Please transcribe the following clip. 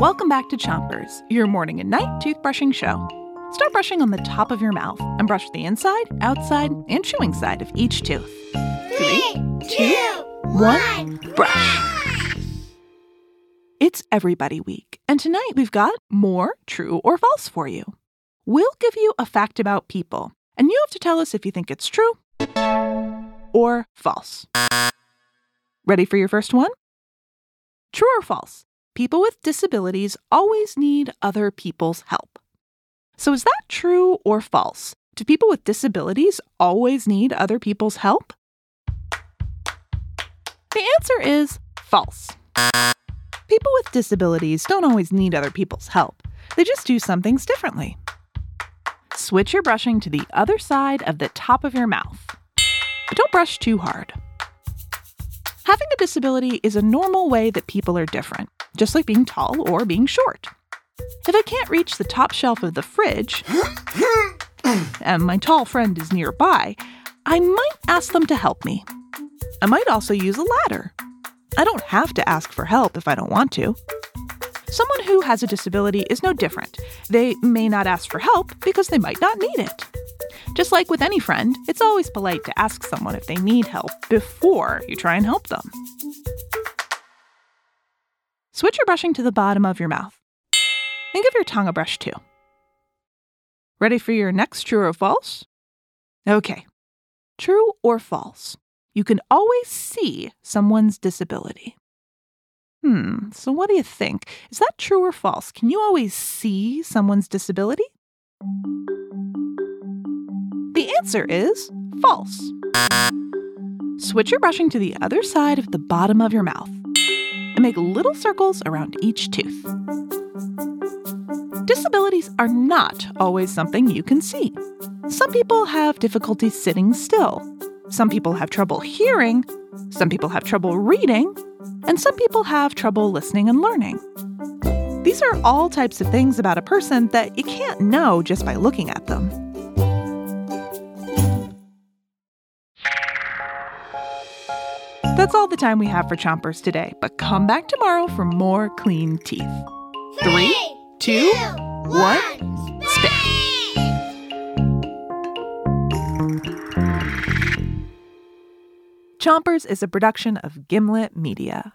Welcome back to Chompers, your morning and night toothbrushing show. Start brushing on the top of your mouth and brush the inside, outside, and chewing side of each tooth. Three, two, one, brush. It's Everybody Week, and tonight we've got more true or false for you. We'll give you a fact about people, and you have to tell us if you think it's true or false. Ready for your first one? True or false? People with disabilities always need other people's help. So, is that true or false? Do people with disabilities always need other people's help? The answer is false. People with disabilities don't always need other people's help, they just do some things differently. Switch your brushing to the other side of the top of your mouth. But don't brush too hard. Having a disability is a normal way that people are different, just like being tall or being short. If I can't reach the top shelf of the fridge, and my tall friend is nearby, I might ask them to help me. I might also use a ladder. I don't have to ask for help if I don't want to. Someone who has a disability is no different. They may not ask for help because they might not need it. Just like with any friend, it's always polite to ask someone if they need help before you try and help them. Switch your brushing to the bottom of your mouth. And give your tongue a brush too. Ready for your next true or false? Okay. True or false? You can always see someone's disability. Hmm, so what do you think? Is that true or false? Can you always see someone's disability? Answer is false. Switch your brushing to the other side of the bottom of your mouth and make little circles around each tooth. Disabilities are not always something you can see. Some people have difficulty sitting still. Some people have trouble hearing. Some people have trouble reading. And some people have trouble listening and learning. These are all types of things about a person that you can't know just by looking at them. That's all the time we have for Chompers today, but come back tomorrow for more clean teeth. Three, two, one, spit. Chompers is a production of Gimlet Media.